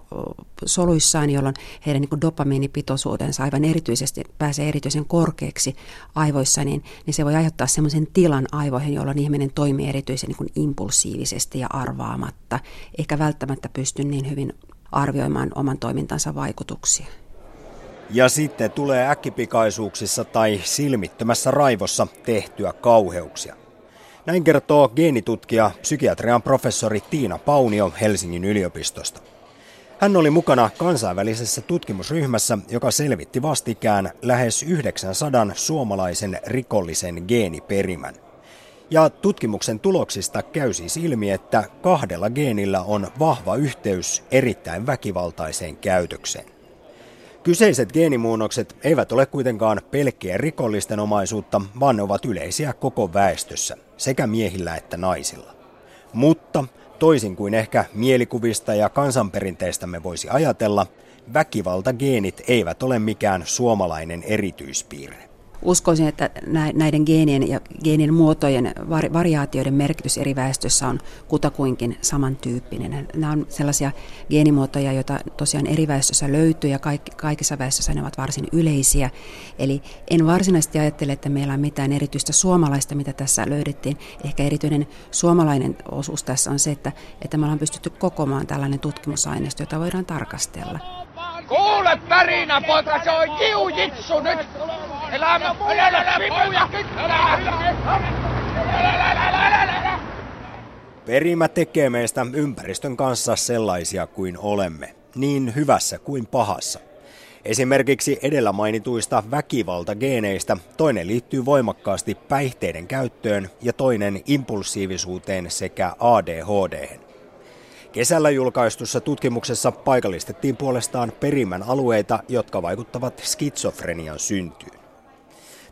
soluissaan, jolloin heidän niin dopamiinipitoisuutensa aivan erityisesti pääsee erityisen korkeaksi aivoissa, niin, niin se voi aiheuttaa sellaisen tilan aivoihin, jolloin ihminen toimii erityisen niin impulsiivisesti ja arvaamatta, eikä välttämättä pysty niin hyvin arvioimaan oman toimintansa vaikutuksia. Ja sitten tulee äkkipikaisuuksissa tai silmittömässä raivossa tehtyä kauheuksia. Näin kertoo geenitutkija psykiatrian professori Tiina Paunio Helsingin yliopistosta. Hän oli mukana kansainvälisessä tutkimusryhmässä, joka selvitti vastikään lähes 900 suomalaisen rikollisen geeniperimän. Ja tutkimuksen tuloksista käy siis ilmi, että kahdella geenillä on vahva yhteys erittäin väkivaltaiseen käytökseen. Kyseiset geenimuunnokset eivät ole kuitenkaan pelkkiä rikollisten omaisuutta, vaan ne ovat yleisiä koko väestössä, sekä miehillä että naisilla. Mutta toisin kuin ehkä mielikuvista ja kansanperinteistämme voisi ajatella, väkivaltageenit eivät ole mikään suomalainen erityispiirre uskoisin, että näiden geenien ja geenien muotojen variaatioiden merkitys eri väestössä on kutakuinkin samantyyppinen. Nämä on sellaisia geenimuotoja, joita tosiaan eri väestössä löytyy ja kaikissa väestöissä ne ovat varsin yleisiä. Eli en varsinaisesti ajattele, että meillä on mitään erityistä suomalaista, mitä tässä löydettiin. Ehkä erityinen suomalainen osuus tässä on se, että, että me ollaan pystytty kokoamaan tällainen tutkimusaineisto, jota voidaan tarkastella. Kuule pärinä, poika, se on jiujitsu nyt! Elämä, Perimä tekee meistä ympäristön kanssa sellaisia kuin olemme, niin hyvässä kuin pahassa. Esimerkiksi edellä mainituista väkivaltageeneistä toinen liittyy voimakkaasti päihteiden käyttöön ja toinen impulsiivisuuteen sekä ADHD. Kesällä julkaistussa tutkimuksessa paikallistettiin puolestaan perimän alueita, jotka vaikuttavat skitsofrenian syntyyn.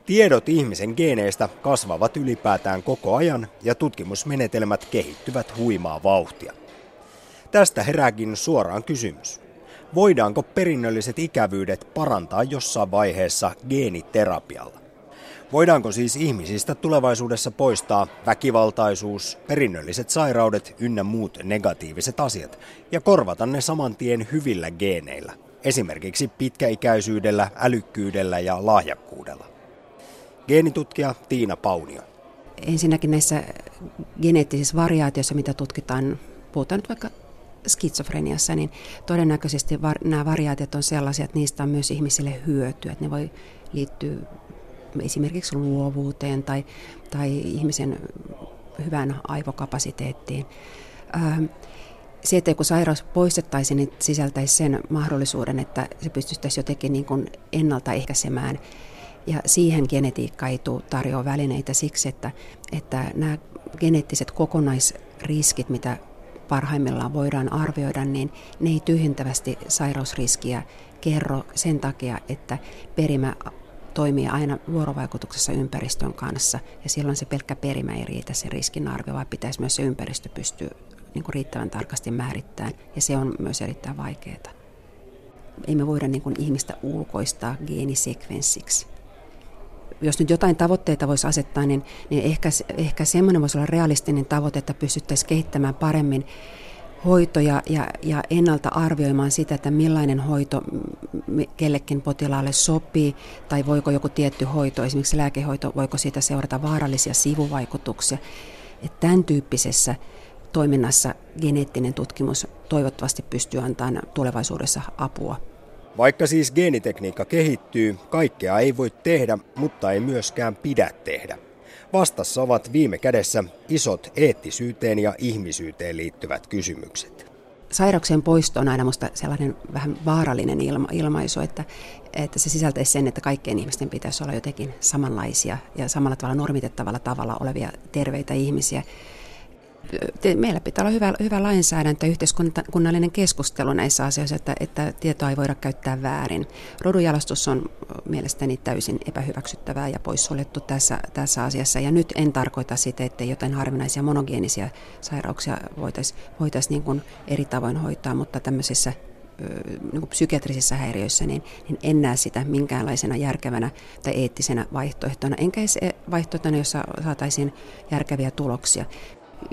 Tiedot ihmisen geeneistä kasvavat ylipäätään koko ajan ja tutkimusmenetelmät kehittyvät huimaa vauhtia. Tästä herääkin suoraan kysymys. Voidaanko perinnölliset ikävyydet parantaa jossain vaiheessa geeniterapialla? Voidaanko siis ihmisistä tulevaisuudessa poistaa väkivaltaisuus, perinnölliset sairaudet ynnä muut negatiiviset asiat ja korvata ne saman tien hyvillä geeneillä, esimerkiksi pitkäikäisyydellä, älykkyydellä ja lahjakkuudella? Geenitutkija Tiina Paunio. Ensinnäkin näissä geneettisissä variaatioissa, mitä tutkitaan, puhutaan nyt vaikka skitsofreniassa, niin todennäköisesti var, nämä variaatiot on sellaisia, että niistä on myös ihmisille hyötyä. Että ne voi liittyä esimerkiksi luovuuteen tai, tai ihmisen hyvään aivokapasiteettiin. Ähm, se, että kun sairaus poistettaisiin, niin sisältäisi sen mahdollisuuden, että se pystyttäisiin jotenkin niin kuin ennaltaehkäisemään ja siihen genetiikka ei tule tarjoa välineitä siksi, että, että nämä geneettiset kokonaisriskit, mitä parhaimmillaan voidaan arvioida, niin ne ei tyhjentävästi sairausriskiä kerro sen takia, että perimä toimii aina vuorovaikutuksessa ympäristön kanssa ja silloin se pelkkä perimä ei riitä se riskinarvio, vaan pitäisi myös se ympäristö pystyä niin kuin riittävän tarkasti määrittämään ja se on myös erittäin vaikeaa. Ei me voida niin kuin ihmistä ulkoistaa geenisekvenssiksi jos nyt jotain tavoitteita voisi asettaa, niin, niin ehkä, ehkä semmoinen voisi olla realistinen tavoite, että pystyttäisiin kehittämään paremmin hoitoja ja, ja ennalta arvioimaan sitä, että millainen hoito kellekin potilaalle sopii, tai voiko joku tietty hoito, esimerkiksi lääkehoito, voiko siitä seurata vaarallisia sivuvaikutuksia. Että tämän tyyppisessä toiminnassa geneettinen tutkimus toivottavasti pystyy antamaan tulevaisuudessa apua. Vaikka siis geenitekniikka kehittyy, kaikkea ei voi tehdä, mutta ei myöskään pidä tehdä. Vastassa ovat viime kädessä isot eettisyyteen ja ihmisyyteen liittyvät kysymykset. Sairauksien poisto on aina minusta sellainen vähän vaarallinen ilma, ilmaisu, että, että se sisältäisi sen, että kaikkien ihmisten pitäisi olla jotenkin samanlaisia ja samalla tavalla normitettavalla tavalla olevia terveitä ihmisiä meillä pitää olla hyvä, hyvä lainsäädäntö, yhteiskunnallinen keskustelu näissä asioissa, että, että tietoa ei voida käyttää väärin. Rodunjalastus on mielestäni täysin epähyväksyttävää ja poissuljettu tässä, tässä asiassa. Ja nyt en tarkoita sitä, että jotain harvinaisia monogeenisia sairauksia voitaisiin voitais niin eri tavoin hoitaa, mutta tämmöisissä niin kuin häiriöissä, niin, niin en näe sitä minkäänlaisena järkevänä tai eettisenä vaihtoehtona, enkä edes vaihtoehtona, jossa saataisiin järkeviä tuloksia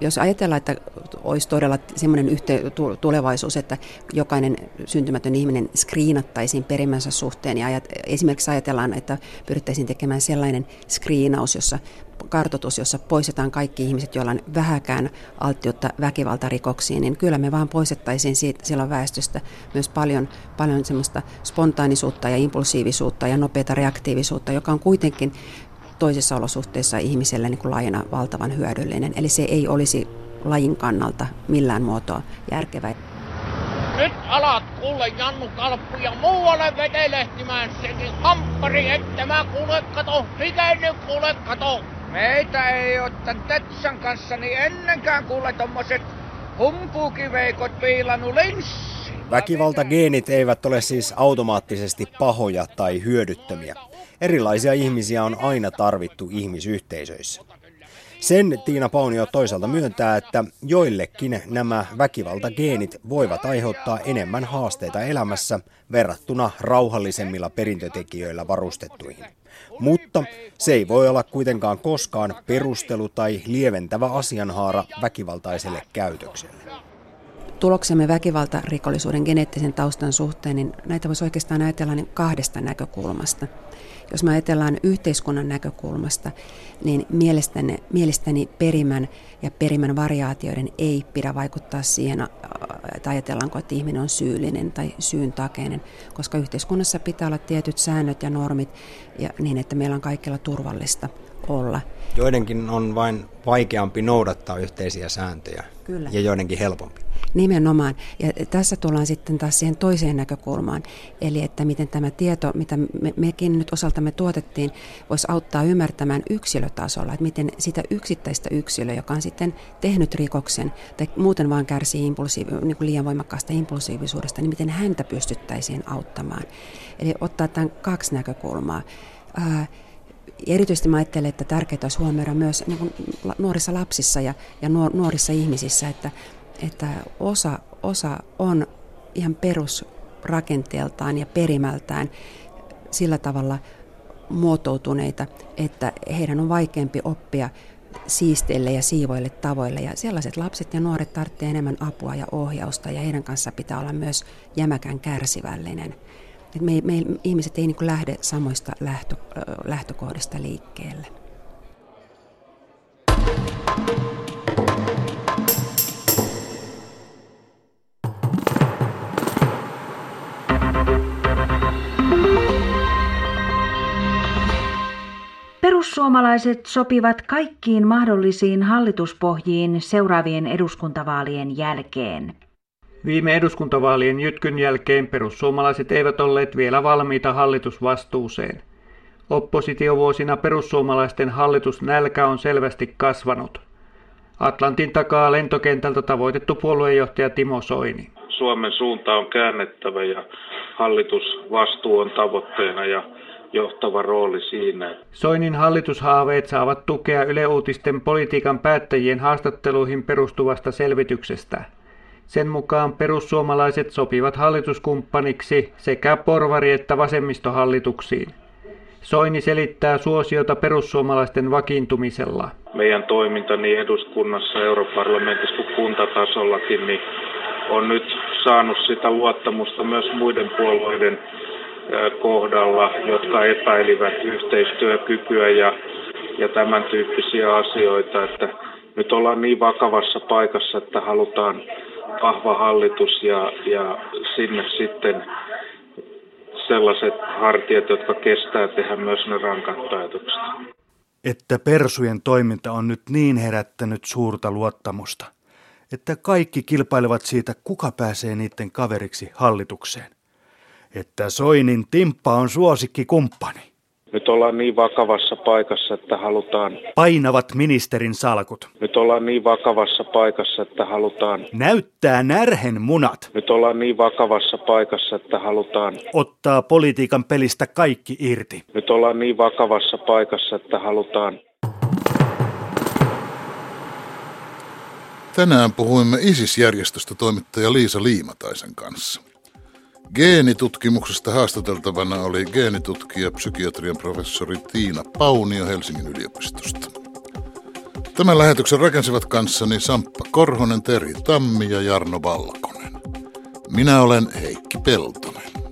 jos ajatellaan, että olisi todella semmoinen yhte- tulevaisuus, että jokainen syntymätön ihminen skriinattaisiin perimänsä suhteen ja ajat, esimerkiksi ajatellaan, että pyrittäisiin tekemään sellainen skriinaus, jossa kartoitus, jossa poistetaan kaikki ihmiset, joilla on vähäkään alttiutta väkivaltarikoksiin, niin kyllä me vaan poistettaisiin siitä, silloin väestöstä myös paljon, paljon semmoista spontaanisuutta ja impulsiivisuutta ja nopeata reaktiivisuutta, joka on kuitenkin toisissa olosuhteissa ihmiselle niin kuin lajina valtavan hyödyllinen. Eli se ei olisi lajin kannalta millään muotoa järkevä. Nyt alat kuule Jannu Kalppu ja muualle vetelehtimään sekin hamppari, että mä kuule kato, miten nyt kuule kato. Meitä ei oo tän Tetsan kanssa niin ennenkään kuule tommoset humpuukiveikot piilannut linssi. Väkivaltageenit eivät ole siis automaattisesti pahoja tai hyödyttömiä. Erilaisia ihmisiä on aina tarvittu ihmisyhteisöissä. Sen Tiina Paunio toisaalta myöntää, että joillekin nämä väkivaltageenit voivat aiheuttaa enemmän haasteita elämässä verrattuna rauhallisemmilla perintötekijöillä varustettuihin. Mutta se ei voi olla kuitenkaan koskaan perustelu tai lieventävä asianhaara väkivaltaiselle käytökselle. Tuloksemme väkivaltarikollisuuden geneettisen taustan suhteen, niin näitä voisi oikeastaan ajatella niin kahdesta näkökulmasta. Jos me ajatellaan yhteiskunnan näkökulmasta, niin mielestäni, mielestäni perimän ja perimän variaatioiden ei pidä vaikuttaa siihen, että ajatellaanko, että ihminen on syyllinen tai syyntakeinen, koska yhteiskunnassa pitää olla tietyt säännöt ja normit ja niin, että meillä on kaikilla turvallista olla. Joidenkin on vain vaikeampi noudattaa yhteisiä sääntöjä Kyllä. ja joidenkin helpompi. Nimenomaan. Ja tässä tullaan sitten taas siihen toiseen näkökulmaan. Eli että miten tämä tieto, mitä me, mekin nyt osaltamme tuotettiin, voisi auttaa ymmärtämään yksilötasolla, että miten sitä yksittäistä yksilöä, joka on sitten tehnyt rikoksen tai muuten vaan kärsii impulsiivi, niin kuin liian voimakkaasta impulsiivisuudesta, niin miten häntä pystyttäisiin auttamaan. Eli ottaa tämän kaksi näkökulmaa. Ää, erityisesti mä ajattelen, että tärkeää olisi huomioida myös niin kuin nuorissa lapsissa ja, ja nuorissa ihmisissä, että että osa, osa on ihan perusrakenteeltaan ja perimältään sillä tavalla muotoutuneita, että heidän on vaikeampi oppia siisteille ja siivoille tavoille. Ja sellaiset lapset ja nuoret tarvitsevat enemmän apua ja ohjausta ja heidän kanssa pitää olla myös jämäkän kärsivällinen. Et me, me ihmiset ei niin lähde samoista lähtö, lähtökohdista liikkeelle. Perussuomalaiset sopivat kaikkiin mahdollisiin hallituspohjiin seuraavien eduskuntavaalien jälkeen. Viime eduskuntavaalien jytkyn jälkeen perussuomalaiset eivät olleet vielä valmiita hallitusvastuuseen. Oppositiovuosina perussuomalaisten hallitusnälkä on selvästi kasvanut. Atlantin takaa lentokentältä tavoitettu puoluejohtaja Timo Soini. Suomen suunta on käännettävä ja hallitusvastuu on tavoitteena ja johtava rooli siinä. Soinin hallitushaaveet saavat tukea Yle Uutisten politiikan päättäjien haastatteluihin perustuvasta selvityksestä. Sen mukaan perussuomalaiset sopivat hallituskumppaniksi sekä porvari- että vasemmistohallituksiin. Soini selittää suosiota perussuomalaisten vakiintumisella. Meidän toiminta niin eduskunnassa, europarlamentissa kuin kuntatasollakin niin on nyt saanut sitä luottamusta myös muiden puolueiden kohdalla, jotka epäilivät yhteistyökykyä ja, ja tämän tyyppisiä asioita, että nyt ollaan niin vakavassa paikassa, että halutaan vahva hallitus ja, ja sinne sitten sellaiset hartiat, jotka kestää tehdä myös ne rankat päätökset. Että Persujen toiminta on nyt niin herättänyt suurta luottamusta, että kaikki kilpailevat siitä, kuka pääsee niiden kaveriksi hallitukseen että Soinin Timppa on suosikki kumppani. Nyt ollaan niin vakavassa paikassa, että halutaan... Painavat ministerin salkut. Nyt ollaan niin vakavassa paikassa, että halutaan... Näyttää närhen munat. Nyt ollaan niin vakavassa paikassa, että halutaan... Ottaa politiikan pelistä kaikki irti. Nyt ollaan niin vakavassa paikassa, että halutaan... Tänään puhuimme ISIS-järjestöstä toimittaja Liisa Liimataisen kanssa. Geenitutkimuksesta haastateltavana oli geenitutkija psykiatrian professori Tiina Paunio Helsingin yliopistosta. Tämän lähetyksen rakensivat kanssani Samppa Korhonen, Terhi Tammi ja Jarno Valkonen. Minä olen Heikki Peltonen.